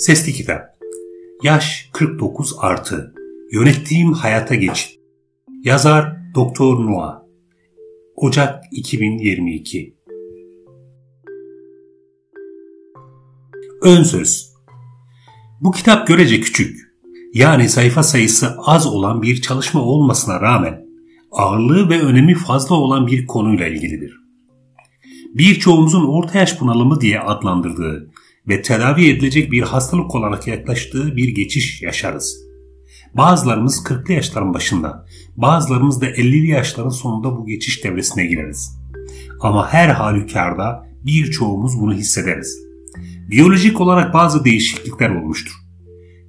Sesli Kitap. Yaş 49 artı. Yönettiğim Hayata Geçit Yazar Doktor Noah. Ocak 2022 Ön Söz. Bu kitap görece küçük, yani sayfa sayısı az olan bir çalışma olmasına rağmen ağırlığı ve önemi fazla olan bir konuyla ilgilidir. Birçoğumuzun orta yaş bunalımı diye adlandırdığı ve tedavi edilecek bir hastalık olarak yaklaştığı bir geçiş yaşarız. Bazılarımız 40'lı yaşların başında, bazılarımız da 50'li yaşların sonunda bu geçiş devresine gireriz. Ama her halükarda birçoğumuz bunu hissederiz. Biyolojik olarak bazı değişiklikler olmuştur.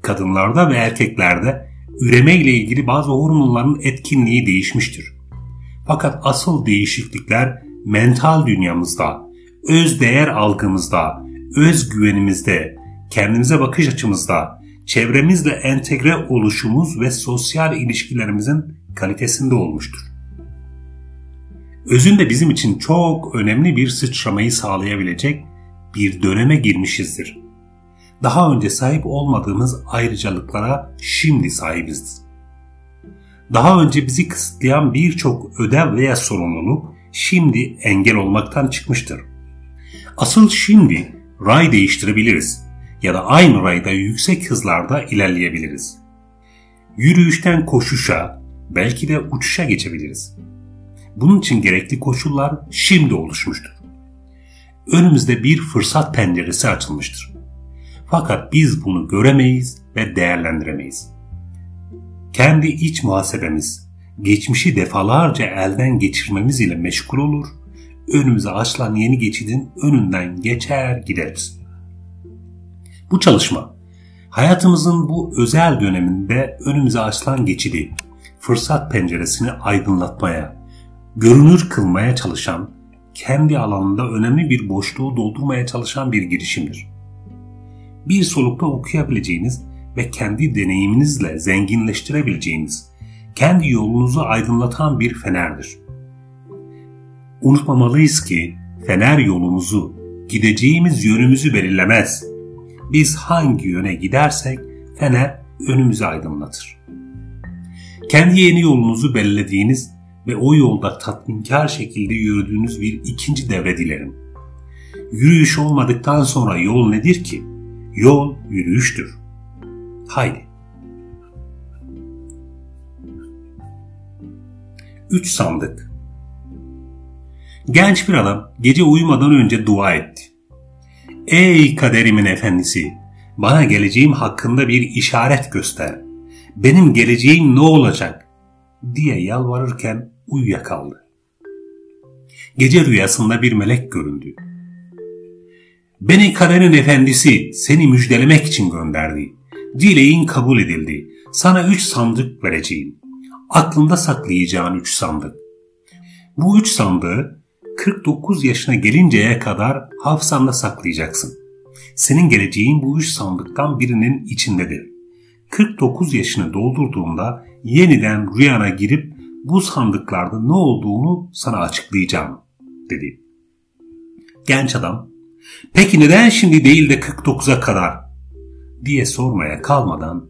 Kadınlarda ve erkeklerde üreme ile ilgili bazı hormonların etkinliği değişmiştir. Fakat asıl değişiklikler mental dünyamızda, öz değer algımızda, özgüvenimizde, kendimize bakış açımızda, çevremizle entegre oluşumuz ve sosyal ilişkilerimizin kalitesinde olmuştur. Özünde bizim için çok önemli bir sıçramayı sağlayabilecek bir döneme girmişizdir. Daha önce sahip olmadığımız ayrıcalıklara şimdi sahibiz. Daha önce bizi kısıtlayan birçok ödev veya sorumluluk şimdi engel olmaktan çıkmıştır. Asıl şimdi ray değiştirebiliriz ya da aynı rayda yüksek hızlarda ilerleyebiliriz. Yürüyüşten koşuşa, belki de uçuşa geçebiliriz. Bunun için gerekli koşullar şimdi oluşmuştur. Önümüzde bir fırsat penceresi açılmıştır. Fakat biz bunu göremeyiz ve değerlendiremeyiz. Kendi iç muhasebemiz, geçmişi defalarca elden geçirmemiz ile meşgul olur önümüze açılan yeni geçidin önünden geçer gideriz. Bu çalışma hayatımızın bu özel döneminde önümüze açılan geçidi, fırsat penceresini aydınlatmaya, görünür kılmaya çalışan, kendi alanında önemli bir boşluğu doldurmaya çalışan bir girişimdir. Bir solukta okuyabileceğiniz ve kendi deneyiminizle zenginleştirebileceğiniz, kendi yolunuzu aydınlatan bir fenerdir unutmamalıyız ki fener yolumuzu, gideceğimiz yönümüzü belirlemez. Biz hangi yöne gidersek fener önümüzü aydınlatır. Kendi yeni yolunuzu belirlediğiniz ve o yolda tatminkar şekilde yürüdüğünüz bir ikinci devre dilerim. Yürüyüş olmadıktan sonra yol nedir ki? Yol yürüyüştür. Haydi. Üç sandık Genç bir adam gece uyumadan önce dua etti. Ey kaderimin efendisi! Bana geleceğim hakkında bir işaret göster. Benim geleceğim ne olacak? diye yalvarırken uyuyakaldı. Gece rüyasında bir melek göründü. Beni kaderin efendisi seni müjdelemek için gönderdi. Dileğin kabul edildi. Sana üç sandık vereceğim. Aklında saklayacağın üç sandık. Bu üç sandığı 49 yaşına gelinceye kadar hafızanda saklayacaksın. Senin geleceğin bu üç sandıktan birinin içindedir. 49 yaşını doldurduğunda yeniden rüyana girip bu sandıklarda ne olduğunu sana açıklayacağım dedi. Genç adam peki neden şimdi değil de 49'a kadar diye sormaya kalmadan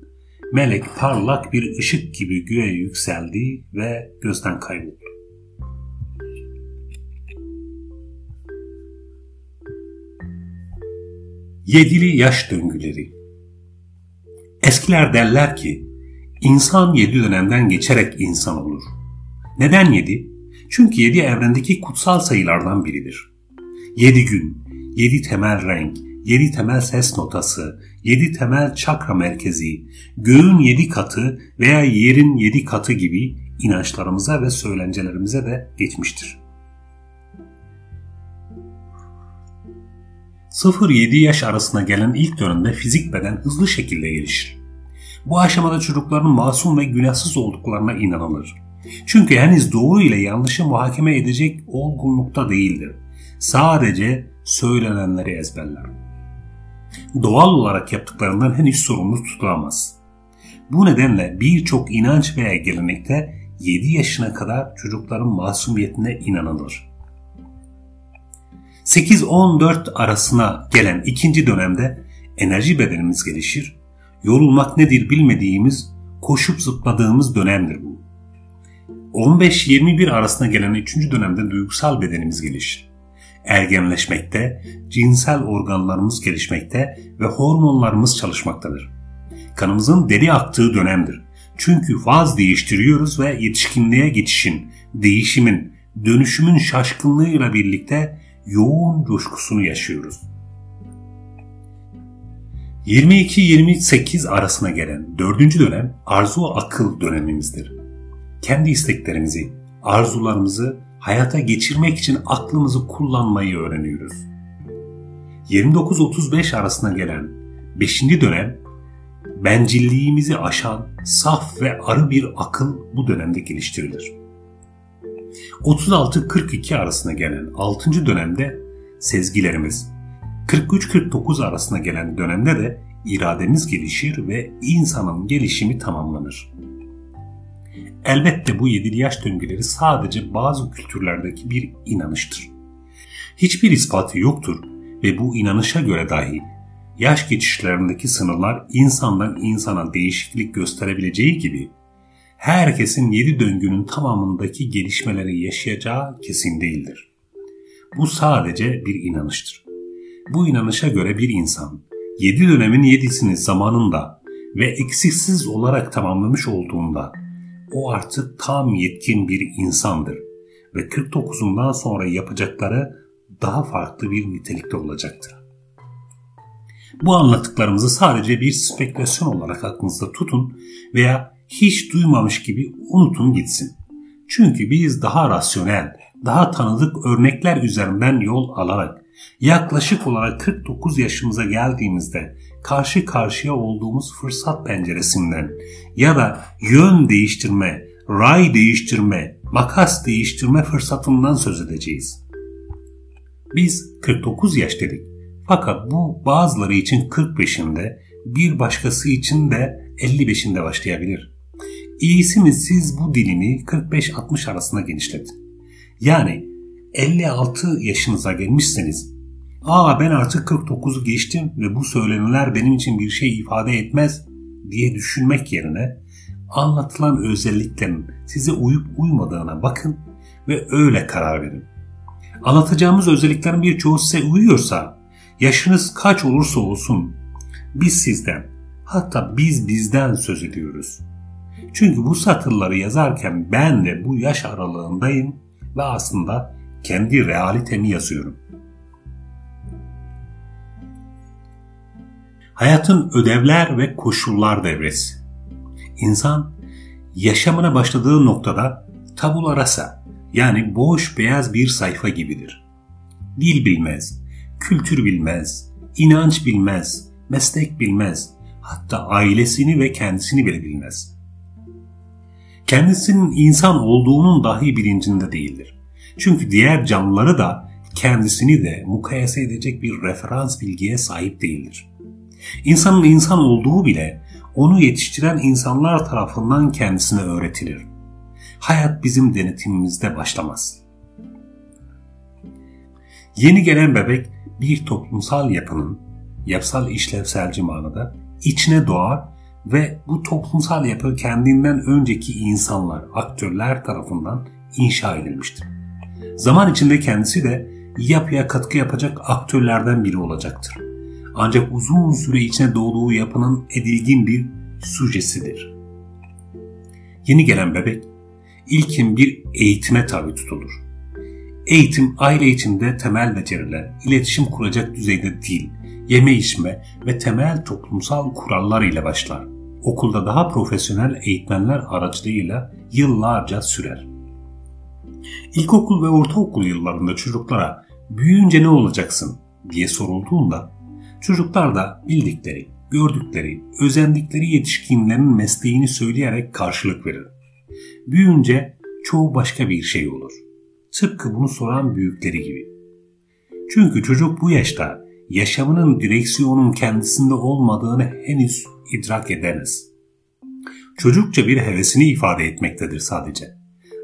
melek parlak bir ışık gibi göğe yükseldi ve gözden kayboldu. Yedili yaş döngüleri Eskiler derler ki, insan yedi dönemden geçerek insan olur. Neden yedi? Çünkü yedi evrendeki kutsal sayılardan biridir. Yedi gün, yedi temel renk, yedi temel ses notası, yedi temel çakra merkezi, göğün yedi katı veya yerin yedi katı gibi inançlarımıza ve söylencelerimize de geçmiştir. 0-7 yaş arasına gelen ilk dönemde fizik beden hızlı şekilde gelişir. Bu aşamada çocukların masum ve günahsız olduklarına inanılır. Çünkü henüz doğru ile yanlışı muhakeme edecek olgunlukta değildir. Sadece söylenenleri ezberler. Doğal olarak yaptıklarından henüz sorumlu tutulamaz. Bu nedenle birçok inanç veya gelenekte 7 yaşına kadar çocukların masumiyetine inanılır. 8-14 arasına gelen ikinci dönemde enerji bedenimiz gelişir. Yorulmak nedir bilmediğimiz, koşup zıpladığımız dönemdir bu. 15-21 arasına gelen 3. dönemde duygusal bedenimiz gelişir. Ergenleşmekte, cinsel organlarımız gelişmekte ve hormonlarımız çalışmaktadır. Kanımızın deli aktığı dönemdir. Çünkü faz değiştiriyoruz ve yetişkinliğe geçişin, değişimin, dönüşümün şaşkınlığıyla birlikte yoğun coşkusunu yaşıyoruz. 22-28 arasına gelen dördüncü dönem arzu akıl dönemimizdir. Kendi isteklerimizi, arzularımızı hayata geçirmek için aklımızı kullanmayı öğreniyoruz. 29-35 arasına gelen 5. dönem bencilliğimizi aşan saf ve arı bir akıl bu dönemde geliştirilir. 36-42 arasına gelen 6. dönemde sezgilerimiz, 43-49 arasına gelen dönemde de irademiz gelişir ve insanın gelişimi tamamlanır. Elbette bu yedili yaş döngüleri sadece bazı kültürlerdeki bir inanıştır. Hiçbir ispatı yoktur ve bu inanışa göre dahi yaş geçişlerindeki sınırlar insandan insana değişiklik gösterebileceği gibi herkesin yedi döngünün tamamındaki gelişmeleri yaşayacağı kesin değildir. Bu sadece bir inanıştır. Bu inanışa göre bir insan yedi dönemin yedisini zamanında ve eksiksiz olarak tamamlamış olduğunda o artık tam yetkin bir insandır ve 49'undan sonra yapacakları daha farklı bir nitelikte olacaktır. Bu anlattıklarımızı sadece bir spekülasyon olarak aklınızda tutun veya hiç duymamış gibi unutun gitsin. Çünkü biz daha rasyonel, daha tanıdık örnekler üzerinden yol alarak yaklaşık olarak 49 yaşımıza geldiğimizde karşı karşıya olduğumuz fırsat penceresinden ya da yön değiştirme, ray değiştirme, makas değiştirme fırsatından söz edeceğiz. Biz 49 yaş dedik. Fakat bu bazıları için 45'inde, bir başkası için de 55'inde başlayabilir. İyisi mi siz bu dilimi 45-60 arasında genişletin. Yani 56 yaşınıza gelmişseniz ''Aa ben artık 49'u geçtim ve bu söylenenler benim için bir şey ifade etmez.'' diye düşünmek yerine anlatılan özelliklerin size uyup uymadığına bakın ve öyle karar verin. Anlatacağımız özelliklerin birçoğu size uyuyorsa, yaşınız kaç olursa olsun biz sizden, hatta biz bizden söz ediyoruz. Çünkü bu satırları yazarken ben de bu yaş aralığındayım ve aslında kendi realitemi yazıyorum. Hayatın ödevler ve koşullar devresi. İnsan yaşamına başladığı noktada tabula rasa yani boş beyaz bir sayfa gibidir. Dil bilmez, kültür bilmez, inanç bilmez, meslek bilmez, hatta ailesini ve kendisini bile bilmez. Kendisinin insan olduğunun dahi bilincinde değildir. Çünkü diğer canlıları da kendisini de mukayese edecek bir referans bilgiye sahip değildir. İnsanın insan olduğu bile onu yetiştiren insanlar tarafından kendisine öğretilir. Hayat bizim denetimimizde başlamaz. Yeni gelen bebek bir toplumsal yapının yapsal işlevselci manada içine doğar ve bu toplumsal yapı kendinden önceki insanlar, aktörler tarafından inşa edilmiştir. Zaman içinde kendisi de yapıya katkı yapacak aktörlerden biri olacaktır. Ancak uzun süre içine doğduğu yapının edilgin bir sujesidir. Yeni gelen bebek ilkin bir eğitime tabi tutulur. Eğitim aile içinde temel beceriler, iletişim kuracak düzeyde dil, yeme içme ve temel toplumsal kurallar ile başlar. Okulda daha profesyonel eğitmenler aracılığıyla yıllarca sürer. İlkokul ve ortaokul yıllarında çocuklara büyüyünce ne olacaksın diye sorulduğunda çocuklar da bildikleri, gördükleri, özendikleri yetişkinlerin mesleğini söyleyerek karşılık verir. Büyüyünce çoğu başka bir şey olur. Tıpkı bunu soran büyükleri gibi. Çünkü çocuk bu yaşta yaşamının direksiyonun kendisinde olmadığını henüz idrak edemez. Çocukça bir hevesini ifade etmektedir sadece.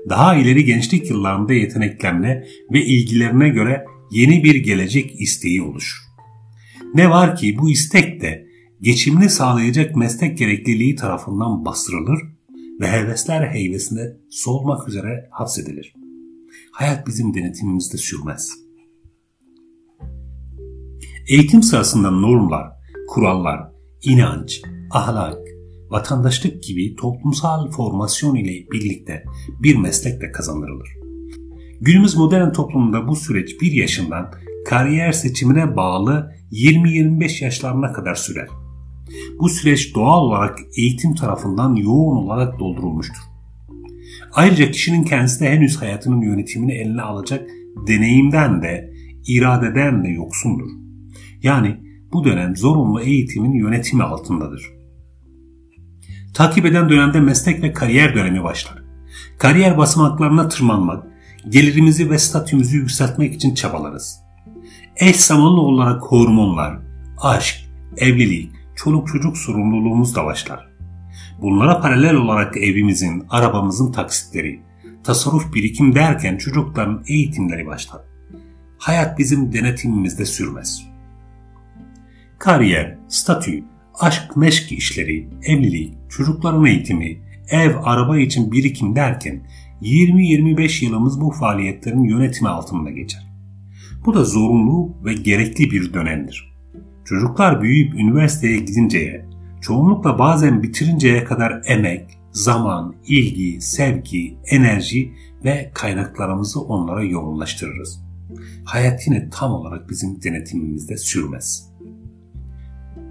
Daha ileri gençlik yıllarında yeteneklerine ve ilgilerine göre yeni bir gelecek isteği oluşur. Ne var ki bu istek de geçimini sağlayacak meslek gerekliliği tarafından bastırılır ve hevesler heyvesinde solmak üzere hapsedilir. Hayat bizim denetimimizde sürmez. Eğitim sırasında normlar, kurallar, inanç, ahlak, vatandaşlık gibi toplumsal formasyon ile birlikte bir meslek de kazanılır. Günümüz modern toplumunda bu süreç bir yaşından kariyer seçimine bağlı 20-25 yaşlarına kadar sürer. Bu süreç doğal olarak eğitim tarafından yoğun olarak doldurulmuştur. Ayrıca kişinin kendisi de henüz hayatının yönetimini eline alacak deneyimden de, iradeden de yoksundur. Yani bu dönem zorunlu eğitimin yönetimi altındadır. Takip eden dönemde meslek ve kariyer dönemi başlar. Kariyer basamaklarına tırmanmak, gelirimizi ve statümüzü yükseltmek için çabalarız. Eş zamanlı olarak hormonlar, aşk, evlilik, çoluk çocuk sorumluluğumuz da başlar. Bunlara paralel olarak evimizin, arabamızın taksitleri, tasarruf birikim derken çocukların eğitimleri başlar. Hayat bizim denetimimizde sürmez. Kariyer, statü, aşk meşk işleri, evlilik, çocukların eğitimi, ev, araba için birikim derken 20-25 yılımız bu faaliyetlerin yönetimi altında geçer. Bu da zorunlu ve gerekli bir dönemdir. Çocuklar büyüyüp üniversiteye gidinceye, çoğunlukla bazen bitirinceye kadar emek, zaman, ilgi, sevgi, enerji ve kaynaklarımızı onlara yoğunlaştırırız. Hayat yine tam olarak bizim denetimimizde sürmez.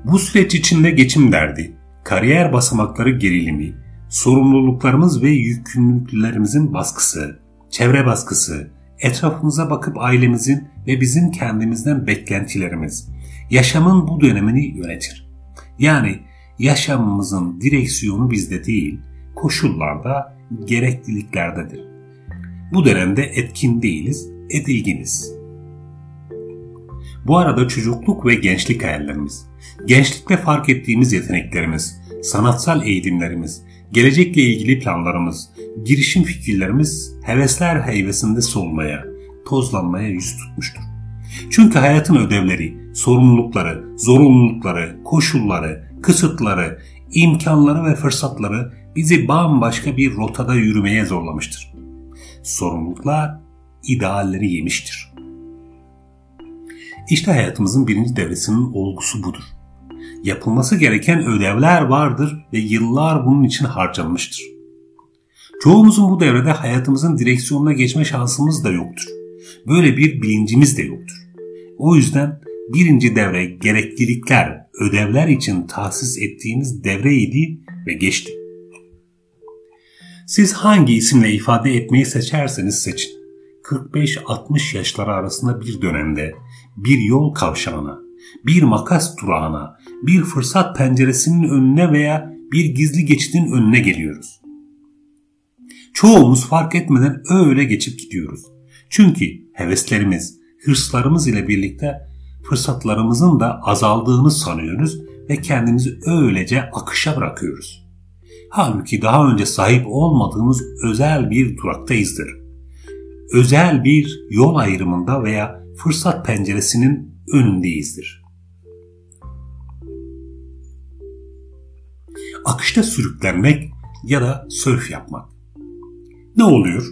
Bu süreç içinde geçim derdi, kariyer basamakları gerilimi, sorumluluklarımız ve yükümlülüklerimizin baskısı, çevre baskısı, etrafımıza bakıp ailemizin ve bizim kendimizden beklentilerimiz, yaşamın bu dönemini yönetir. Yani yaşamımızın direksiyonu bizde değil, koşullarda, gerekliliklerdedir. Bu dönemde etkin değiliz, edilginiz. Bu arada çocukluk ve gençlik hayallerimiz, gençlikte fark ettiğimiz yeteneklerimiz, sanatsal eğilimlerimiz, gelecekle ilgili planlarımız, girişim fikirlerimiz hevesler heyvesinde solmaya, tozlanmaya yüz tutmuştur. Çünkü hayatın ödevleri, sorumlulukları, zorunlulukları, koşulları, kısıtları, imkanları ve fırsatları bizi bambaşka bir rotada yürümeye zorlamıştır. Sorumluluklar idealleri yemiştir. İşte hayatımızın birinci devresinin olgusu budur. Yapılması gereken ödevler vardır ve yıllar bunun için harcanmıştır. Çoğumuzun bu devrede hayatımızın direksiyonuna geçme şansımız da yoktur. Böyle bir bilincimiz de yoktur. O yüzden birinci devre gereklilikler, ödevler için tahsis ettiğimiz devreydi ve geçti. Siz hangi isimle ifade etmeyi seçerseniz seçin. 45-60 yaşları arasında bir dönemde bir yol kavşağına, bir makas durağına, bir fırsat penceresinin önüne veya bir gizli geçidin önüne geliyoruz. Çoğumuz fark etmeden öyle geçip gidiyoruz. Çünkü heveslerimiz, hırslarımız ile birlikte fırsatlarımızın da azaldığını sanıyoruz ve kendimizi öylece akışa bırakıyoruz. Halbuki daha önce sahip olmadığımız özel bir duraktayızdır. Özel bir yol ayrımında veya fırsat penceresinin önündeyizdir. Akışta sürüklenmek ya da sörf yapmak. Ne oluyor?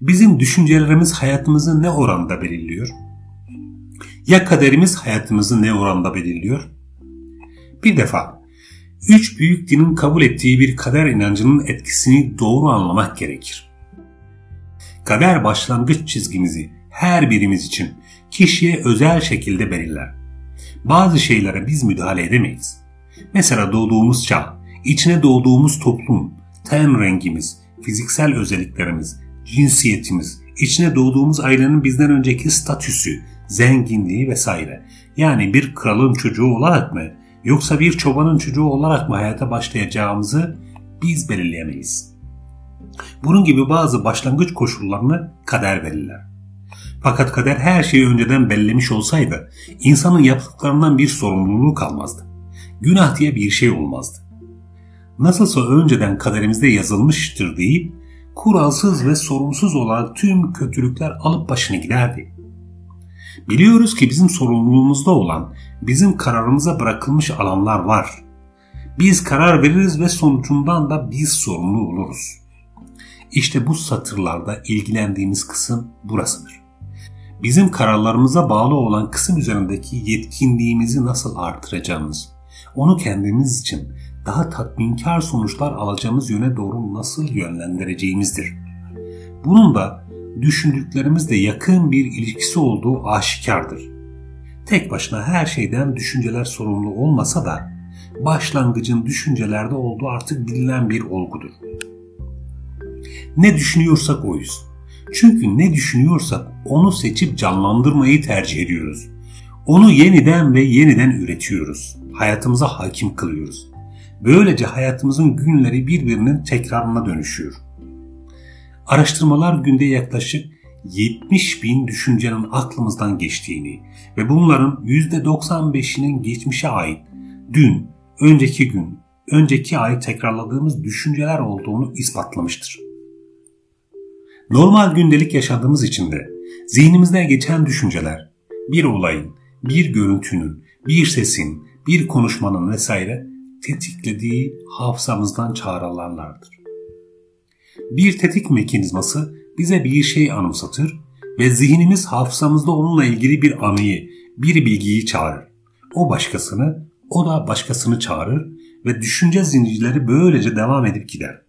Bizim düşüncelerimiz hayatımızı ne oranda belirliyor? Ya kaderimiz hayatımızı ne oranda belirliyor? Bir defa, üç büyük dinin kabul ettiği bir kader inancının etkisini doğru anlamak gerekir. Kader başlangıç çizgimizi her birimiz için kişiye özel şekilde belirler. Bazı şeylere biz müdahale edemeyiz. Mesela doğduğumuz çağ, içine doğduğumuz toplum, ten rengimiz, fiziksel özelliklerimiz, cinsiyetimiz, içine doğduğumuz ailenin bizden önceki statüsü, zenginliği vesaire. Yani bir kralın çocuğu olarak mı yoksa bir çobanın çocuğu olarak mı hayata başlayacağımızı biz belirleyemeyiz. Bunun gibi bazı başlangıç koşullarını kader verirler. Fakat kader her şeyi önceden bellemiş olsaydı insanın yaptıklarından bir sorumluluğu kalmazdı. Günah diye bir şey olmazdı. Nasılsa önceden kaderimizde yazılmıştır deyip kuralsız ve sorumsuz olarak tüm kötülükler alıp başını giderdi. Biliyoruz ki bizim sorumluluğumuzda olan, bizim kararımıza bırakılmış alanlar var. Biz karar veririz ve sonucundan da biz sorumlu oluruz. İşte bu satırlarda ilgilendiğimiz kısım burasıdır. Bizim kararlarımıza bağlı olan kısım üzerindeki yetkinliğimizi nasıl artıracağımız, onu kendimiz için daha tatminkar sonuçlar alacağımız yöne doğru nasıl yönlendireceğimizdir. Bunun da düşündüklerimizle yakın bir ilişkisi olduğu aşikardır. Tek başına her şeyden düşünceler sorumlu olmasa da başlangıcın düşüncelerde olduğu artık bilinen bir olgudur. Ne düşünüyorsak oyuz. Çünkü ne düşünüyorsak onu seçip canlandırmayı tercih ediyoruz. Onu yeniden ve yeniden üretiyoruz. Hayatımıza hakim kılıyoruz. Böylece hayatımızın günleri birbirinin tekrarına dönüşüyor. Araştırmalar günde yaklaşık 70 bin düşüncenin aklımızdan geçtiğini ve bunların %95'inin geçmişe ait dün, önceki gün, önceki ay tekrarladığımız düşünceler olduğunu ispatlamıştır. Normal gündelik yaşadığımız için de zihnimizden geçen düşünceler bir olayın, bir görüntünün, bir sesin, bir konuşmanın vesaire tetiklediği hafızamızdan çağrılarlardır. Bir tetik mekanizması bize bir şey anımsatır ve zihnimiz hafızamızda onunla ilgili bir anıyı, bir bilgiyi çağırır. O başkasını, o da başkasını çağırır ve düşünce zincirleri böylece devam edip gider.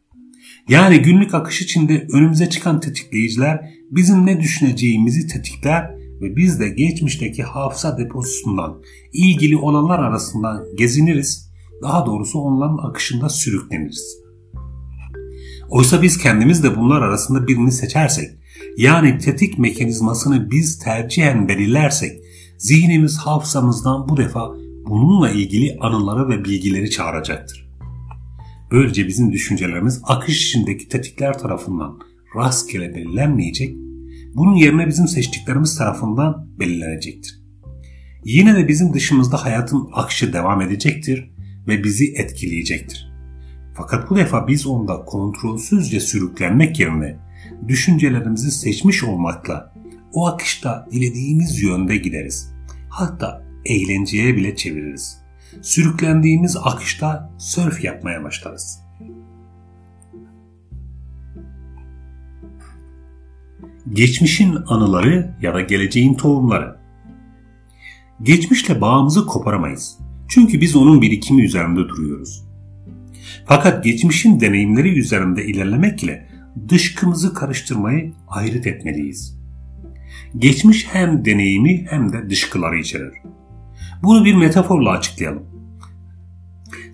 Yani günlük akış içinde önümüze çıkan tetikleyiciler bizim ne düşüneceğimizi tetikler ve biz de geçmişteki hafıza deposundan ilgili olanlar arasından geziniriz, daha doğrusu onların akışında sürükleniriz. Oysa biz kendimiz de bunlar arasında birini seçersek, yani tetik mekanizmasını biz tercihen belirlersek, zihnimiz hafızamızdan bu defa bununla ilgili anıları ve bilgileri çağıracaktır. Böylece bizim düşüncelerimiz akış içindeki tetikler tarafından rastgele belirlenmeyecek, bunun yerine bizim seçtiklerimiz tarafından belirlenecektir. Yine de bizim dışımızda hayatın akışı devam edecektir ve bizi etkileyecektir. Fakat bu defa biz onda kontrolsüzce sürüklenmek yerine düşüncelerimizi seçmiş olmakla o akışta dilediğimiz yönde gideriz. Hatta eğlenceye bile çeviririz. Sürüklendiğimiz akışta sörf yapmaya başlarız. Geçmişin anıları ya da geleceğin tohumları. Geçmişle bağımızı koparamayız. Çünkü biz onun birikimi üzerinde duruyoruz. Fakat geçmişin deneyimleri üzerinde ilerlemek ile dışkımızı karıştırmayı ayrıt etmeliyiz. Geçmiş hem deneyimi hem de dışkıları içerir. Bunu bir metaforla açıklayalım.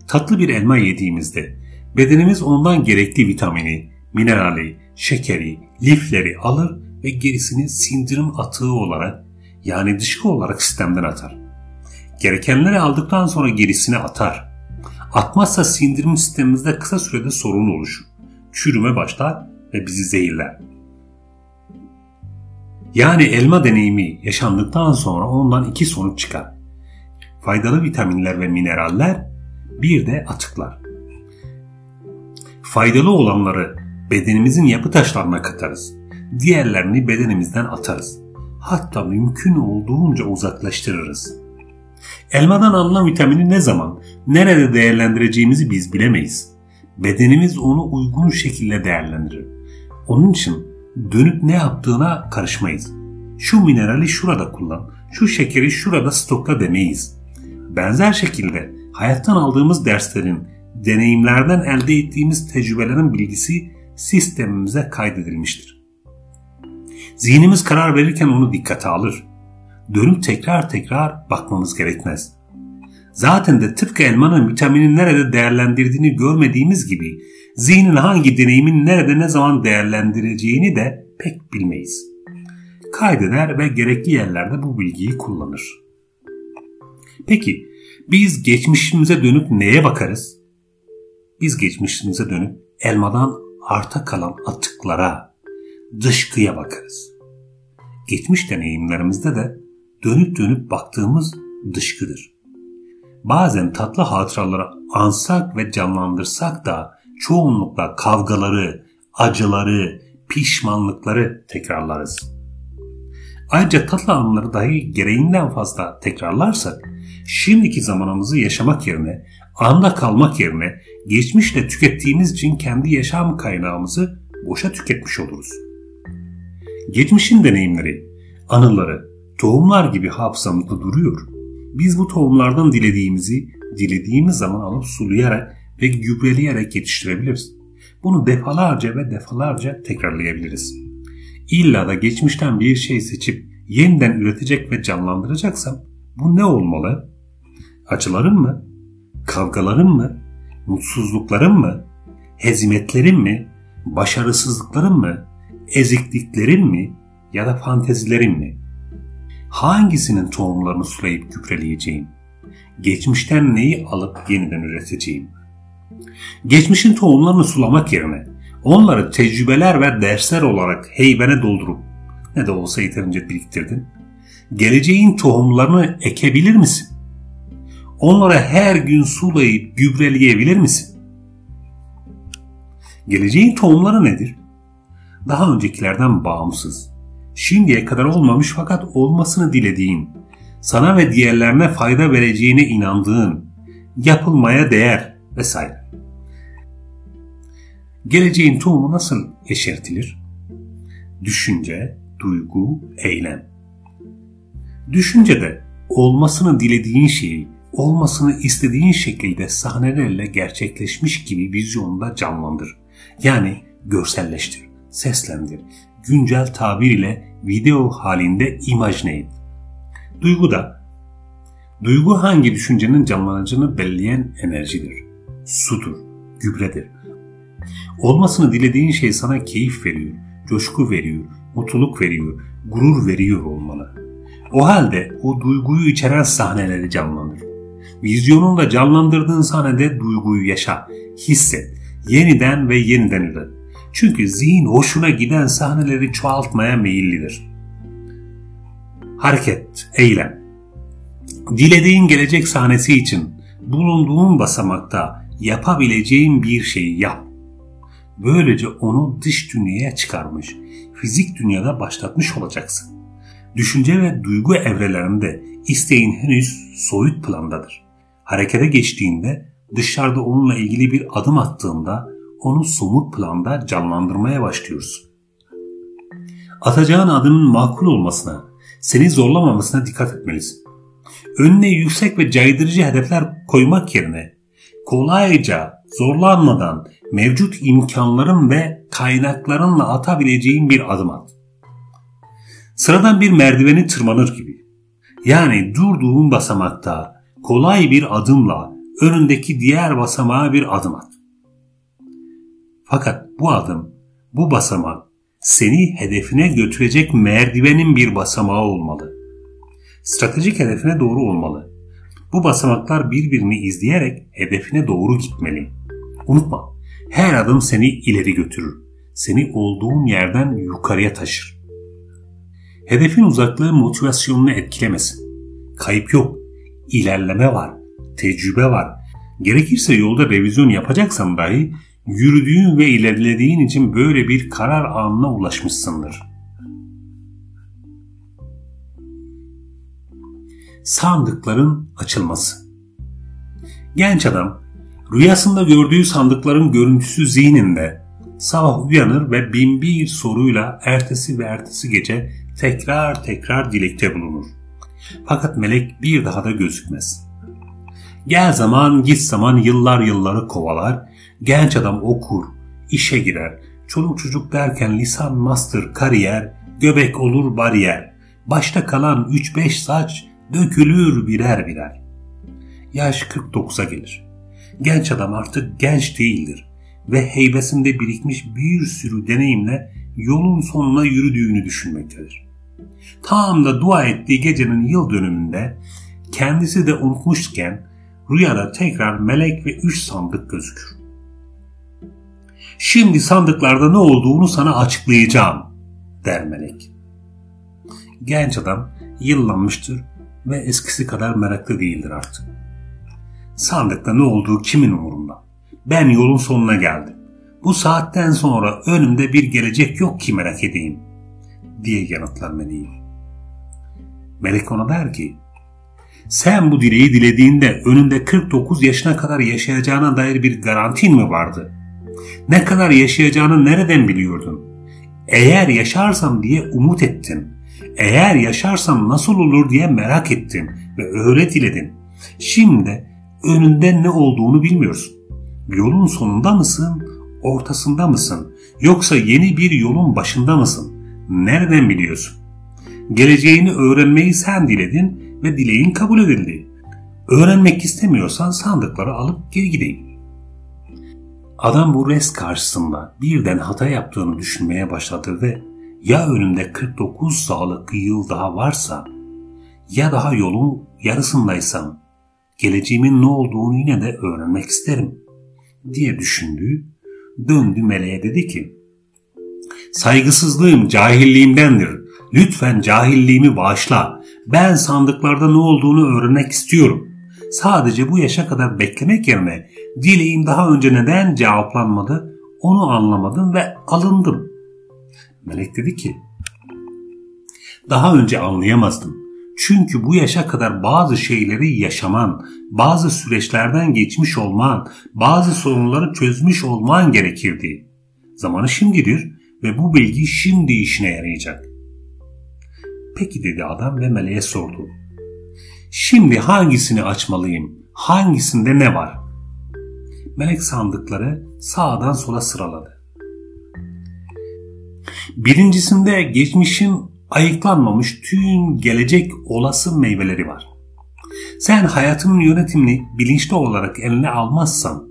Tatlı bir elma yediğimizde bedenimiz ondan gerekli vitamini, minerali, şekeri, lifleri alır ve gerisini sindirim atığı olarak yani dışkı olarak sistemden atar. Gerekenleri aldıktan sonra gerisini atar. Atmazsa sindirim sistemimizde kısa sürede sorun oluşur. Çürüme başlar ve bizi zehirler. Yani elma deneyimi yaşandıktan sonra ondan iki sonuç çıkar. Faydalı vitaminler ve mineraller, bir de atıklar. Faydalı olanları bedenimizin yapı taşlarına katarız. Diğerlerini bedenimizden atarız. Hatta mümkün olduğunca uzaklaştırırız. Elmadan alınan vitamini ne zaman, nerede değerlendireceğimizi biz bilemeyiz. Bedenimiz onu uygun şekilde değerlendirir. Onun için dönüp ne yaptığına karışmayız. Şu minerali şurada kullan, şu şekeri şurada stokla demeyiz. Benzer şekilde hayattan aldığımız derslerin, deneyimlerden elde ettiğimiz tecrübelerin bilgisi sistemimize kaydedilmiştir. Zihnimiz karar verirken onu dikkate alır. Dönüp tekrar tekrar bakmamız gerekmez. Zaten de tıpkı elmanın vitamini nerede değerlendirdiğini görmediğimiz gibi zihnin hangi deneyimin nerede ne zaman değerlendireceğini de pek bilmeyiz. Kaydeder ve gerekli yerlerde bu bilgiyi kullanır. Peki biz geçmişimize dönüp neye bakarız? Biz geçmişimize dönüp elmadan arta kalan atıklara, dışkıya bakarız. Geçmiş deneyimlerimizde de dönüp dönüp baktığımız dışkıdır. Bazen tatlı hatıraları ansak ve canlandırsak da çoğunlukla kavgaları, acıları, pişmanlıkları tekrarlarız. Ayrıca tatlı anıları dahi gereğinden fazla tekrarlarsak, şimdiki zamanımızı yaşamak yerine, anda kalmak yerine, geçmişle tükettiğimiz için kendi yaşam kaynağımızı boşa tüketmiş oluruz. Geçmişin deneyimleri, anıları, tohumlar gibi hafızamızda duruyor. Biz bu tohumlardan dilediğimizi, dilediğimiz zaman alıp sulayarak ve gübreleyerek yetiştirebiliriz. Bunu defalarca ve defalarca tekrarlayabiliriz. İlla da geçmişten bir şey seçip yeniden üretecek ve canlandıracaksam bu ne olmalı? Acıların mı? Kavgaların mı? Mutsuzlukların mı? Hezimetlerin mi? Başarısızlıkların mı? Ezikliklerin mi? Ya da fantezilerin mi? Hangisinin tohumlarını sulayıp gübreleyeceğim? Geçmişten neyi alıp yeniden üreteceğim? Geçmişin tohumlarını sulamak yerine onları tecrübeler ve dersler olarak heybene doldurup ne de olsa yeterince biriktirdin. Geleceğin tohumlarını ekebilir misin? Onlara her gün sulayıp gübreleyebilir misin? Geleceğin tohumları nedir? Daha öncekilerden bağımsız, şimdiye kadar olmamış fakat olmasını dilediğin, sana ve diğerlerine fayda vereceğine inandığın, yapılmaya değer vesaire. Geleceğin tohumu nasıl yeşertilir? Düşünce, duygu, eylem. Düşüncede olmasını dilediğin şeyi olmasını istediğin şekilde sahnelerle gerçekleşmiş gibi vizyonda canlandır. Yani görselleştir, seslendir, güncel tabir ile video halinde imajine et. Duygu da, duygu hangi düşüncenin canlanacağını belleyen enerjidir, sudur, gübredir. Olmasını dilediğin şey sana keyif veriyor, coşku veriyor, mutluluk veriyor, gurur veriyor olmalı. O halde o duyguyu içeren sahneleri canlanır. Vizyonunda canlandırdığın sahnede duyguyu yaşa, hisset, yeniden ve yeniden üret. Çünkü zihin hoşuna giden sahneleri çoğaltmaya meyillidir. Hareket, eylem. Dilediğin gelecek sahnesi için bulunduğun basamakta yapabileceğin bir şeyi yap. Böylece onu dış dünyaya çıkarmış, fizik dünyada başlatmış olacaksın. Düşünce ve duygu evrelerinde isteğin henüz soyut plandadır. Harekete geçtiğinde dışarıda onunla ilgili bir adım attığında onu somut planda canlandırmaya başlıyorsun. Atacağın adımın makul olmasına, seni zorlamamasına dikkat etmelisin. Önüne yüksek ve caydırıcı hedefler koymak yerine kolayca, zorlanmadan mevcut imkanların ve kaynaklarınla atabileceğin bir adım at. Sıradan bir merdiveni tırmanır gibi. Yani durduğun basamakta kolay bir adımla önündeki diğer basamağa bir adım at. Fakat bu adım, bu basamak seni hedefine götürecek merdivenin bir basamağı olmalı. Stratejik hedefine doğru olmalı. Bu basamaklar birbirini izleyerek hedefine doğru gitmeli. Unutma, her adım seni ileri götürür. Seni olduğun yerden yukarıya taşır. Hedefin uzaklığı motivasyonunu etkilemesin. Kayıp yok, ilerleme var, tecrübe var. Gerekirse yolda revizyon yapacaksan dahi yürüdüğün ve ilerlediğin için böyle bir karar anına ulaşmışsındır. Sandıkların açılması Genç adam rüyasında gördüğü sandıkların görüntüsü zihninde sabah uyanır ve bin bir soruyla ertesi ve ertesi gece tekrar tekrar dilekte bulunur. Fakat melek bir daha da gözükmez. Gel zaman git zaman yıllar yılları kovalar, genç adam okur, işe girer, çoluk çocuk derken lisan master kariyer, göbek olur bariyer, başta kalan 3-5 saç dökülür birer birer. Yaş 49'a gelir. Genç adam artık genç değildir ve heybesinde birikmiş bir sürü deneyimle yolun sonuna yürüdüğünü düşünmektedir. Tam da dua ettiği gecenin yıl dönümünde kendisi de unutmuşken rüyada tekrar melek ve üç sandık gözükür. Şimdi sandıklarda ne olduğunu sana açıklayacağım der melek. Genç adam yıllanmıştır ve eskisi kadar meraklı değildir artık. Sandıkta ne olduğu kimin umurunda? Ben yolun sonuna geldim. Bu saatten sonra önümde bir gelecek yok ki merak edeyim diye yanıtlar meleğim. Melek ona der ki, sen bu dileği dilediğinde önünde 49 yaşına kadar yaşayacağına dair bir garantin mi vardı? Ne kadar yaşayacağını nereden biliyordun? Eğer yaşarsam diye umut ettin. Eğer yaşarsam nasıl olur diye merak ettin ve öyle diledin. Şimdi önünde ne olduğunu bilmiyorsun. Yolun sonunda mısın, ortasında mısın? Yoksa yeni bir yolun başında mısın? Nereden biliyorsun? Geleceğini öğrenmeyi sen diledin ve dileğin kabul edildi. Öğrenmek istemiyorsan sandıkları alıp geri gideyim. Adam bu res karşısında birden hata yaptığını düşünmeye başladı ve ya önünde 49 sağlık yıl daha varsa ya daha yolun yarısındaysam geleceğimin ne olduğunu yine de öğrenmek isterim diye düşündü. Döndü meleğe dedi ki Saygısızlığım cahilliğimdendir. Lütfen cahilliğimi bağışla. Ben sandıklarda ne olduğunu öğrenmek istiyorum. Sadece bu yaşa kadar beklemek yerine dileğim daha önce neden cevaplanmadı onu anlamadım ve alındım. Melek dedi ki daha önce anlayamazdım. Çünkü bu yaşa kadar bazı şeyleri yaşaman, bazı süreçlerden geçmiş olman, bazı sorunları çözmüş olman gerekirdi. Zamanı şimdidir ve bu bilgi şimdi işine yarayacak. Peki dedi adam ve meleğe sordu. Şimdi hangisini açmalıyım? Hangisinde ne var? Melek sandıkları sağdan sola sıraladı. Birincisinde geçmişin ayıklanmamış tüm gelecek olası meyveleri var. Sen hayatının yönetimini bilinçli olarak eline almazsan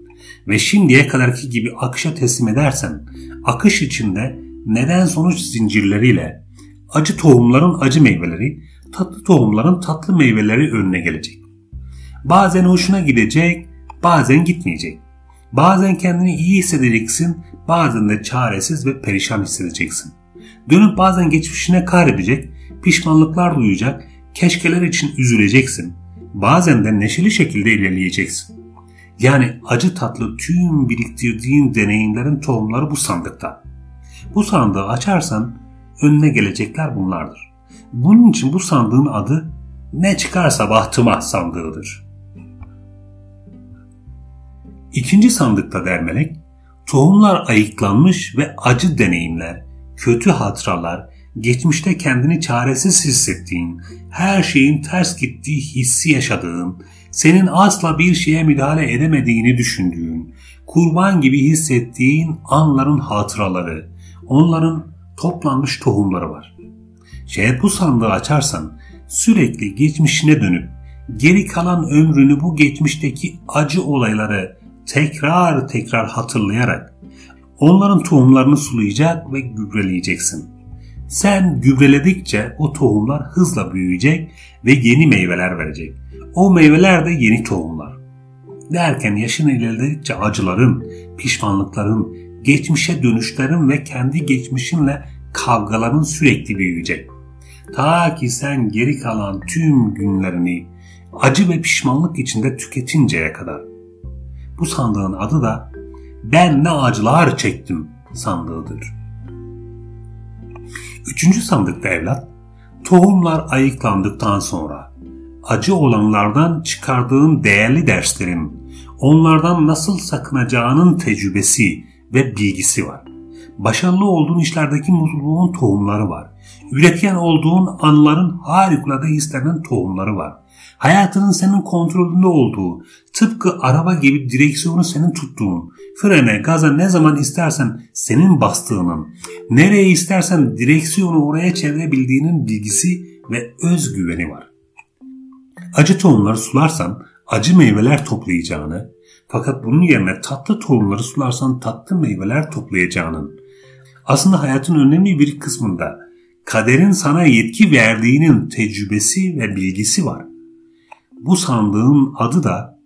ve şimdiye kadarki gibi akışa teslim edersen, akış içinde neden sonuç zincirleriyle acı tohumların acı meyveleri, tatlı tohumların tatlı meyveleri önüne gelecek. Bazen hoşuna gidecek, bazen gitmeyecek. Bazen kendini iyi hissedeceksin, bazen de çaresiz ve perişan hissedeceksin. Dönüp bazen geçmişine kahredecek, pişmanlıklar duyacak, keşkeler için üzüleceksin. Bazen de neşeli şekilde ilerleyeceksin. Yani acı tatlı tüm biriktirdiğin deneyimlerin tohumları bu sandıkta. Bu sandığı açarsan önüne gelecekler bunlardır. Bunun için bu sandığın adı ne çıkarsa bahtıma sandığıdır. İkinci sandıkta der melek, tohumlar ayıklanmış ve acı deneyimler, kötü hatıralar, geçmişte kendini çaresiz hissettiğin, her şeyin ters gittiği hissi yaşadığın, senin asla bir şeye müdahale edemediğini düşündüğün, kurban gibi hissettiğin anların hatıraları, onların toplanmış tohumları var. Şayet bu sandığı açarsan sürekli geçmişine dönüp geri kalan ömrünü bu geçmişteki acı olayları tekrar tekrar hatırlayarak onların tohumlarını sulayacak ve gübreleyeceksin. Sen gübreledikçe o tohumlar hızla büyüyecek ve yeni meyveler verecek. O meyveler de yeni tohumlar. Derken yaşın ilerledikçe acıların, pişmanlıkların, geçmişe dönüşlerin ve kendi geçmişinle kavgaların sürekli büyüyecek. Ta ki sen geri kalan tüm günlerini acı ve pişmanlık içinde tüketinceye kadar. Bu sandığın adı da ben ne acılar çektim sandığıdır. Üçüncü sandıkta evlat, tohumlar ayıklandıktan sonra acı olanlardan çıkardığın değerli derslerin, onlardan nasıl sakınacağının tecrübesi ve bilgisi var. Başarılı olduğun işlerdeki mutluluğun tohumları var. Üretken olduğun anların harikulade hislenen tohumları var. Hayatının senin kontrolünde olduğu, tıpkı araba gibi direksiyonu senin tuttuğun, frene, gaza ne zaman istersen senin bastığının, nereye istersen direksiyonu oraya çevirebildiğinin bilgisi ve özgüveni var. Acı tohumları sularsan acı meyveler toplayacağını, fakat bunun yerine tatlı tohumları sularsan tatlı meyveler toplayacağının, aslında hayatın önemli bir kısmında kaderin sana yetki verdiğinin tecrübesi ve bilgisi var. Bu sandığın adı da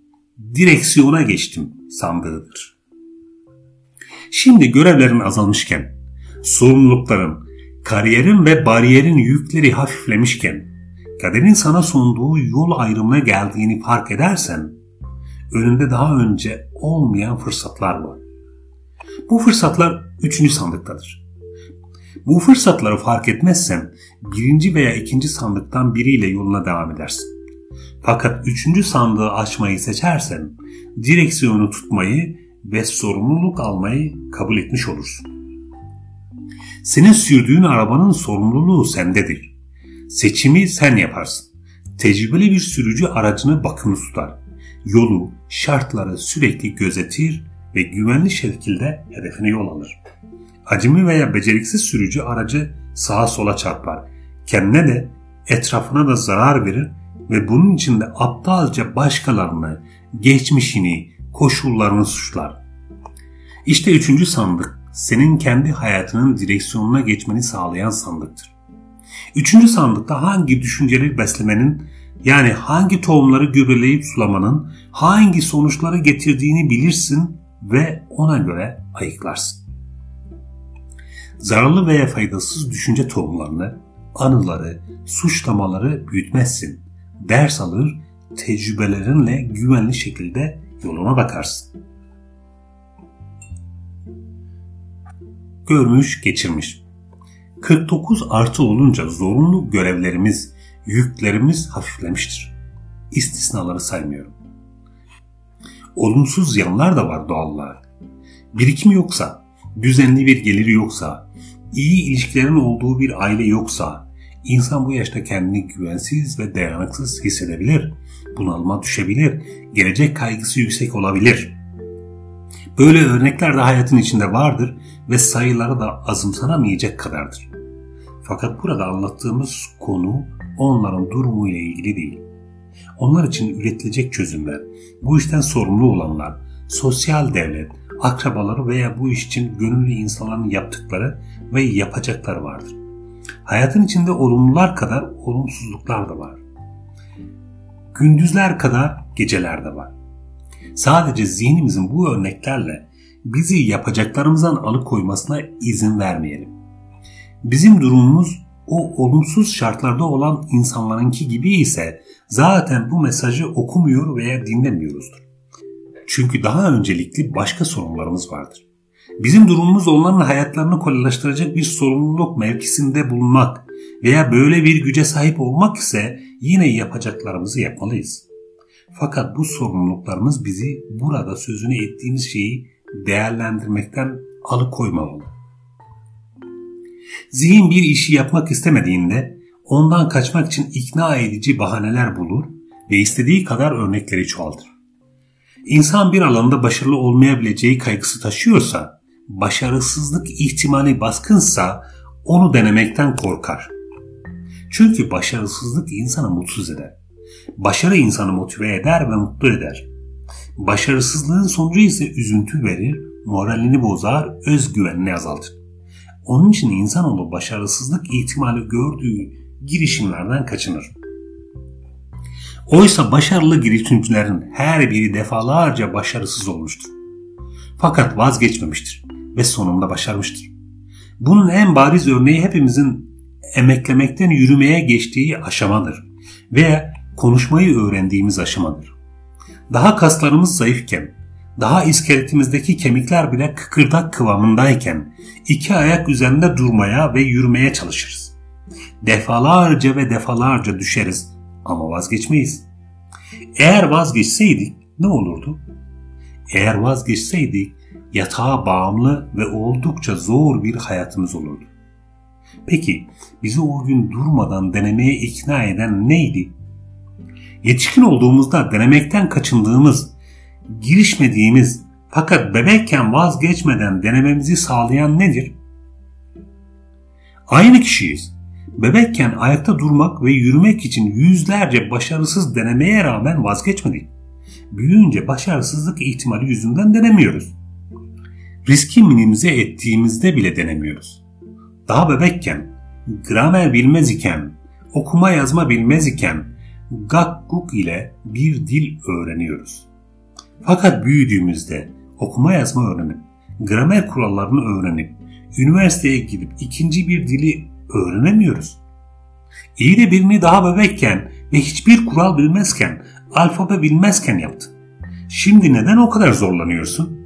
direksiyona geçtim sandığıdır. Şimdi görevlerin azalmışken, sorumlulukların, kariyerin ve bariyerin yükleri hafiflemişken, kaderin sana sunduğu yol ayrımına geldiğini fark edersen, önünde daha önce olmayan fırsatlar var. Bu fırsatlar üçüncü sandıktadır. Bu fırsatları fark etmezsen birinci veya ikinci sandıktan biriyle yoluna devam edersin. Fakat üçüncü sandığı açmayı seçersen direksiyonu tutmayı ve sorumluluk almayı kabul etmiş olursun. Senin sürdüğün arabanın sorumluluğu sendedir. Seçimi sen yaparsın. Tecrübeli bir sürücü aracını bakımlı tutar. Yolu, şartları sürekli gözetir ve güvenli şekilde hedefine yol alır. Acemi veya beceriksiz sürücü aracı sağa sola çarpar. Kendine de etrafına da zarar verir ve bunun için de aptalca başkalarını, geçmişini, koşullarını suçlar. İşte üçüncü sandık senin kendi hayatının direksiyonuna geçmeni sağlayan sandıktır. Üçüncü sandıkta hangi düşünceleri beslemenin yani hangi tohumları gübreleyip sulamanın hangi sonuçları getirdiğini bilirsin ve ona göre ayıklarsın. Zararlı veya faydasız düşünce tohumlarını, anıları, suçlamaları büyütmezsin. Ders alır, tecrübelerinle güvenli şekilde yoluna bakarsın. Görmüş, geçirmiş. 49 artı olunca zorunlu görevlerimiz, yüklerimiz hafiflemiştir. İstisnaları saymıyorum. Olumsuz yanlar da var doğal olarak. Birikim yoksa, düzenli bir geliri yoksa, iyi ilişkilerin olduğu bir aile yoksa, insan bu yaşta kendini güvensiz ve dayanıksız hissedebilir, bunalıma düşebilir, gelecek kaygısı yüksek olabilir. Böyle örnekler de hayatın içinde vardır ve sayıları da azımsanamayacak kadardır. Fakat burada anlattığımız konu onların durumu ile ilgili değil. Onlar için üretilecek çözümler, bu işten sorumlu olanlar, sosyal devlet, akrabaları veya bu iş için gönüllü insanların yaptıkları ve yapacakları vardır. Hayatın içinde olumlular kadar olumsuzluklar da var. Gündüzler kadar geceler de var. Sadece zihnimizin bu örneklerle bizi yapacaklarımızdan alıkoymasına izin vermeyelim. Bizim durumumuz o olumsuz şartlarda olan insanlarınki gibi ise zaten bu mesajı okumuyor veya dinlemiyoruzdur. Çünkü daha öncelikli başka sorunlarımız vardır. Bizim durumumuz onların hayatlarını kolaylaştıracak bir sorumluluk mevkisinde bulunmak veya böyle bir güce sahip olmak ise yine yapacaklarımızı yapmalıyız. Fakat bu sorumluluklarımız bizi burada sözünü ettiğimiz şeyi değerlendirmekten alıkoymamalı. Zihin bir işi yapmak istemediğinde ondan kaçmak için ikna edici bahaneler bulur ve istediği kadar örnekleri çoğaltır. İnsan bir alanda başarılı olmayabileceği kaygısı taşıyorsa, başarısızlık ihtimali baskınsa onu denemekten korkar. Çünkü başarısızlık insanı mutsuz eder. Başarı insanı motive eder ve mutlu eder. Başarısızlığın sonucu ise üzüntü verir, moralini bozar, özgüvenini azaltır. Onun için insanoğlu başarısızlık ihtimali gördüğü girişimlerden kaçınır. Oysa başarılı girişimcilerin her biri defalarca başarısız olmuştur. Fakat vazgeçmemiştir ve sonunda başarmıştır. Bunun en bariz örneği hepimizin emeklemekten yürümeye geçtiği aşamadır veya konuşmayı öğrendiğimiz aşamadır. Daha kaslarımız zayıfken, daha iskeletimizdeki kemikler bile kıkırdak kıvamındayken iki ayak üzerinde durmaya ve yürümeye çalışırız. Defalarca ve defalarca düşeriz ama vazgeçmeyiz. Eğer vazgeçseydik ne olurdu? Eğer vazgeçseydik yatağa bağımlı ve oldukça zor bir hayatımız olurdu. Peki bizi o gün durmadan denemeye ikna eden neydi? Yetişkin olduğumuzda denemekten kaçındığımız, girişmediğimiz fakat bebekken vazgeçmeden denememizi sağlayan nedir? Aynı kişiyiz. Bebekken ayakta durmak ve yürümek için yüzlerce başarısız denemeye rağmen vazgeçmedik. Büyüyünce başarısızlık ihtimali yüzünden denemiyoruz. Riski minimize ettiğimizde bile denemiyoruz. Daha bebekken, gramer bilmez iken, okuma yazma bilmez iken, gakkuk ile bir dil öğreniyoruz. Fakat büyüdüğümüzde okuma yazma öğrenip, gramer kurallarını öğrenip, üniversiteye gidip ikinci bir dili öğrenemiyoruz. İyi de birini daha bebekken ve hiçbir kural bilmezken, alfabe bilmezken yaptın. Şimdi neden o kadar zorlanıyorsun?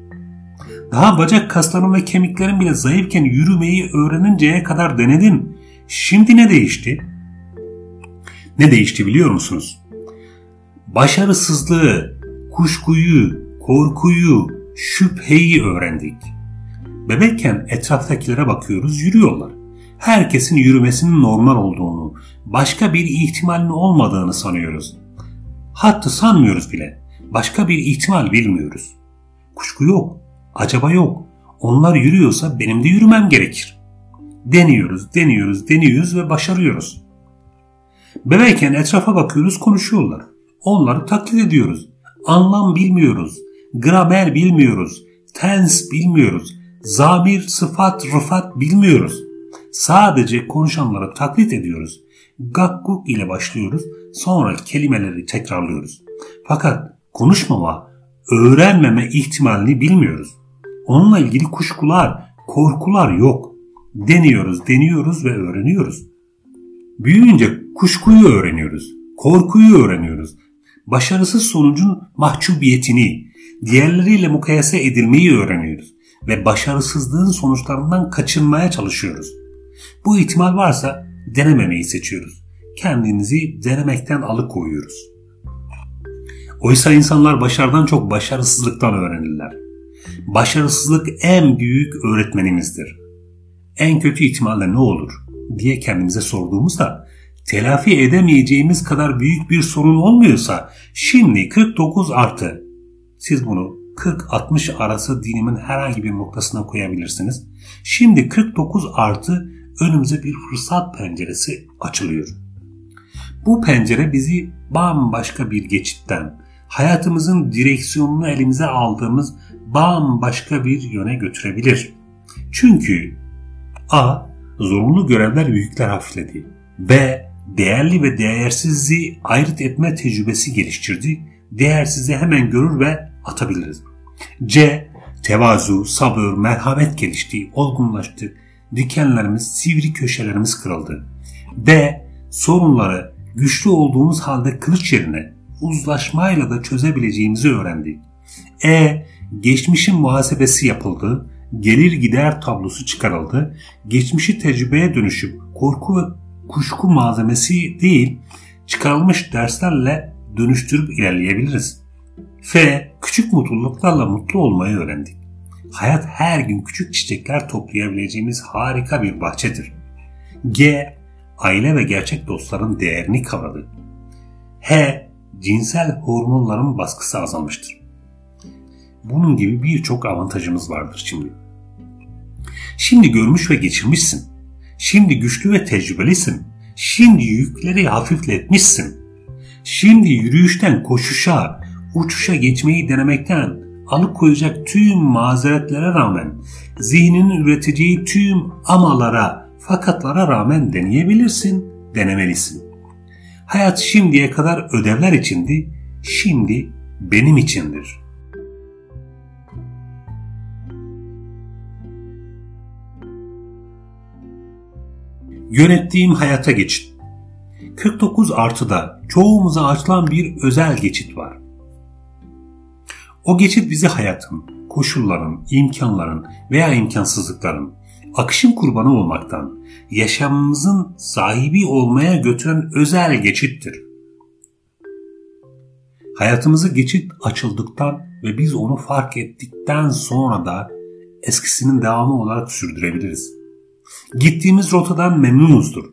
Daha bacak kasların ve kemiklerin bile zayıfken yürümeyi öğreninceye kadar denedin. Şimdi ne değişti? Ne değişti biliyor musunuz? Başarısızlığı, kuşkuyu, korkuyu, şüpheyi öğrendik. Bebekken etraftakilere bakıyoruz yürüyorlar. Herkesin yürümesinin normal olduğunu, başka bir ihtimalin olmadığını sanıyoruz. Hatta sanmıyoruz bile. Başka bir ihtimal bilmiyoruz. Kuşku yok, acaba yok. Onlar yürüyorsa benim de yürümem gerekir. Deniyoruz, deniyoruz, deniyoruz ve başarıyoruz. Bebekken etrafa bakıyoruz konuşuyorlar. Onları taklit ediyoruz. Anlam bilmiyoruz. Gramer bilmiyoruz. Tens bilmiyoruz. Zamir, sıfat, rıfat bilmiyoruz. Sadece konuşanları taklit ediyoruz. Gakkuk ile başlıyoruz. Sonra kelimeleri tekrarlıyoruz. Fakat konuşmama, öğrenmeme ihtimalini bilmiyoruz. Onunla ilgili kuşkular, korkular yok. Deniyoruz, deniyoruz ve öğreniyoruz. Büyüyünce kuşkuyu öğreniyoruz. Korkuyu öğreniyoruz. Başarısız sonucun mahcubiyetini, diğerleriyle mukayese edilmeyi öğreniyoruz ve başarısızlığın sonuçlarından kaçınmaya çalışıyoruz. Bu ihtimal varsa denememeyi seçiyoruz. Kendimizi denemekten alıkoyuyoruz. Oysa insanlar başarıdan çok başarısızlıktan öğrenirler. Başarısızlık en büyük öğretmenimizdir. En kötü ihtimalle ne olur diye kendimize sorduğumuzda telafi edemeyeceğimiz kadar büyük bir sorun olmuyorsa şimdi 49 artı siz bunu 40-60 arası dinimin herhangi bir noktasına koyabilirsiniz. Şimdi 49 artı önümüze bir fırsat penceresi açılıyor. Bu pencere bizi bambaşka bir geçitten, hayatımızın direksiyonunu elimize aldığımız bambaşka bir yöne götürebilir. Çünkü A. Zorunlu görevler yükler hafifledi. B değerli ve değersizi ayırt etme tecrübesi geliştirdi. Değersizi hemen görür ve atabiliriz. C. Tevazu, sabır, merhamet gelişti, olgunlaştı. Dikenlerimiz, sivri köşelerimiz kırıldı. D. Sorunları güçlü olduğumuz halde kılıç yerine uzlaşmayla da çözebileceğimizi öğrendik. E. Geçmişin muhasebesi yapıldı, gelir gider tablosu çıkarıldı, geçmişi tecrübeye dönüşüp korku ve kuşku malzemesi değil, çıkarılmış derslerle dönüştürüp ilerleyebiliriz. F. Küçük mutluluklarla mutlu olmayı öğrendik. Hayat her gün küçük çiçekler toplayabileceğimiz harika bir bahçedir. G. Aile ve gerçek dostların değerini kavradık. H. Cinsel hormonların baskısı azalmıştır. Bunun gibi birçok avantajımız vardır şimdi. Şimdi görmüş ve geçirmişsin. Şimdi güçlü ve tecrübelisin. Şimdi yükleri hafifletmişsin. Şimdi yürüyüşten koşuşa, uçuşa geçmeyi denemekten alıkoyacak tüm mazeretlere rağmen, zihninin üreteceği tüm amalara, fakatlara rağmen deneyebilirsin, denemelisin. Hayat şimdiye kadar ödevler içindi, şimdi benim içindir.'' Yönettiğim hayata geçit. 49 artıda çoğumuza açılan bir özel geçit var. O geçit bizi hayatın, koşulların, imkanların veya imkansızlıkların, akışın kurbanı olmaktan, yaşamımızın sahibi olmaya götüren özel geçittir. Hayatımızı geçit açıldıktan ve biz onu fark ettikten sonra da eskisinin devamı olarak sürdürebiliriz. Gittiğimiz rotadan memnunuzdur.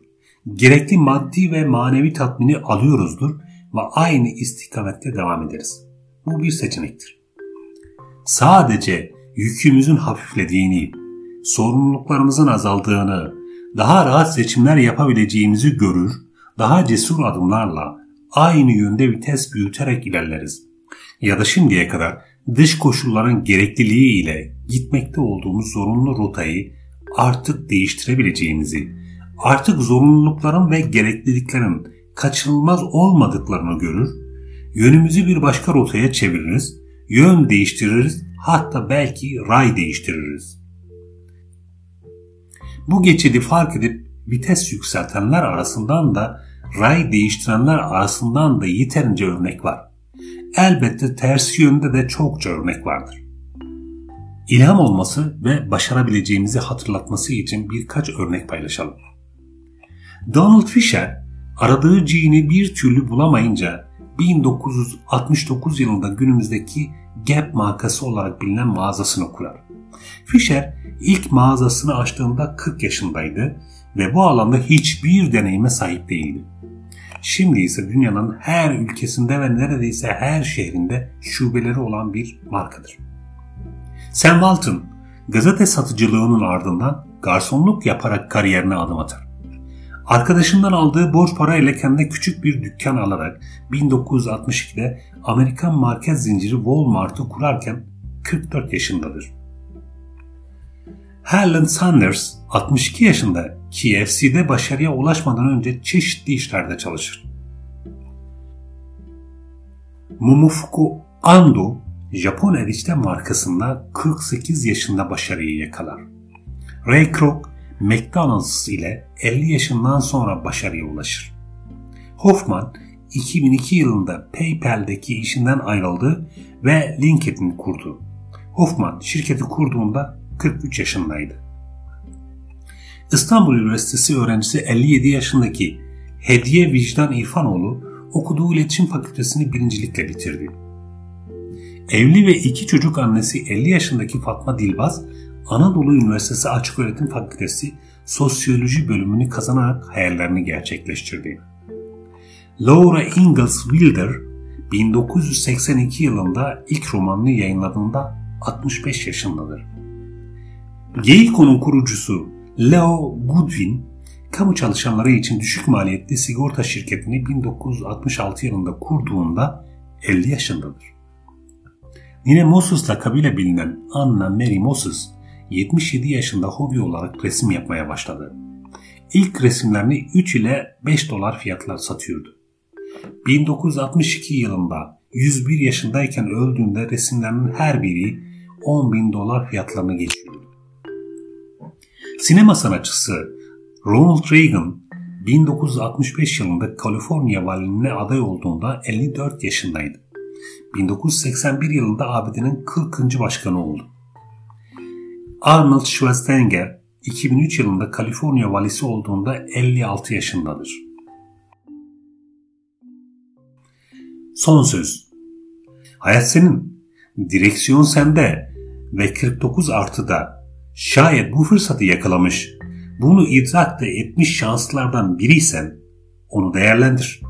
Gerekli maddi ve manevi tatmini alıyoruzdur ve aynı istikamette devam ederiz. Bu bir seçenektir. Sadece yükümüzün hafiflediğini, sorumluluklarımızın azaldığını, daha rahat seçimler yapabileceğimizi görür, daha cesur adımlarla aynı yönde vites büyüterek ilerleriz. Ya da şimdiye kadar dış koşulların gerekliliği ile gitmekte olduğumuz zorunlu rotayı artık değiştirebileceğimizi, artık zorunlulukların ve gerekliliklerin kaçınılmaz olmadıklarını görür, yönümüzü bir başka rotaya çeviririz, yön değiştiririz, hatta belki ray değiştiririz. Bu geçidi fark edip vites yükseltenler arasından da ray değiştirenler arasından da yeterince örnek var. Elbette tersi yönde de çokça örnek vardır. İlham olması ve başarabileceğimizi hatırlatması için birkaç örnek paylaşalım. Donald Fisher aradığı G'ni bir türlü bulamayınca 1969 yılında günümüzdeki Gap markası olarak bilinen mağazasını kurar. Fisher ilk mağazasını açtığında 40 yaşındaydı ve bu alanda hiçbir deneyime sahip değildi. Şimdi ise dünyanın her ülkesinde ve neredeyse her şehrinde şubeleri olan bir markadır. Sam Walton gazete satıcılığının ardından garsonluk yaparak kariyerine adım atar. Arkadaşından aldığı borç parayla kendine küçük bir dükkan alarak 1962'de Amerikan market zinciri Walmart'ı kurarken 44 yaşındadır. Helen Sanders 62 yaşında KFC'de başarıya ulaşmadan önce çeşitli işlerde çalışır. Momofuku Ando Japon erişte markasında 48 yaşında başarıyı yakalar. Ray Kroc McDonald's ile 50 yaşından sonra başarıya ulaşır. Hoffman 2002 yılında PayPal'deki işinden ayrıldı ve LinkedIn kurdu. Hoffman şirketi kurduğunda 43 yaşındaydı. İstanbul Üniversitesi öğrencisi 57 yaşındaki Hediye Vicdan İrfanoğlu okuduğu iletişim fakültesini birincilikle bitirdi. Evli ve iki çocuk annesi 50 yaşındaki Fatma Dilbaz, Anadolu Üniversitesi Açıköğretim Fakültesi Sosyoloji bölümünü kazanarak hayallerini gerçekleştirdi. Laura Ingalls Wilder 1982 yılında ilk romanını yayınladığında 65 yaşındadır. Geico'nun kurucusu Leo Goodwin, kamu çalışanları için düşük maliyetli sigorta şirketini 1966 yılında kurduğunda 50 yaşındadır. Yine Moses lakabıyla bilinen Anna Mary Moses, 77 yaşında hobi olarak resim yapmaya başladı. İlk resimlerini 3 ile 5 dolar fiyatlar satıyordu. 1962 yılında 101 yaşındayken öldüğünde resimlerinin her biri 10 bin dolar fiyatlarını geçiyordu. Sinema sanatçısı Ronald Reagan 1965 yılında Kaliforniya valiliğine aday olduğunda 54 yaşındaydı. 1981 yılında ABD'nin 40. başkanı oldu. Arnold Schwarzenegger 2003 yılında Kaliforniya valisi olduğunda 56 yaşındadır. Son söz. Hayat senin, direksiyon sende ve 49 artıda şayet bu fırsatı yakalamış, bunu idrak da etmiş şanslardan biriysen onu değerlendir.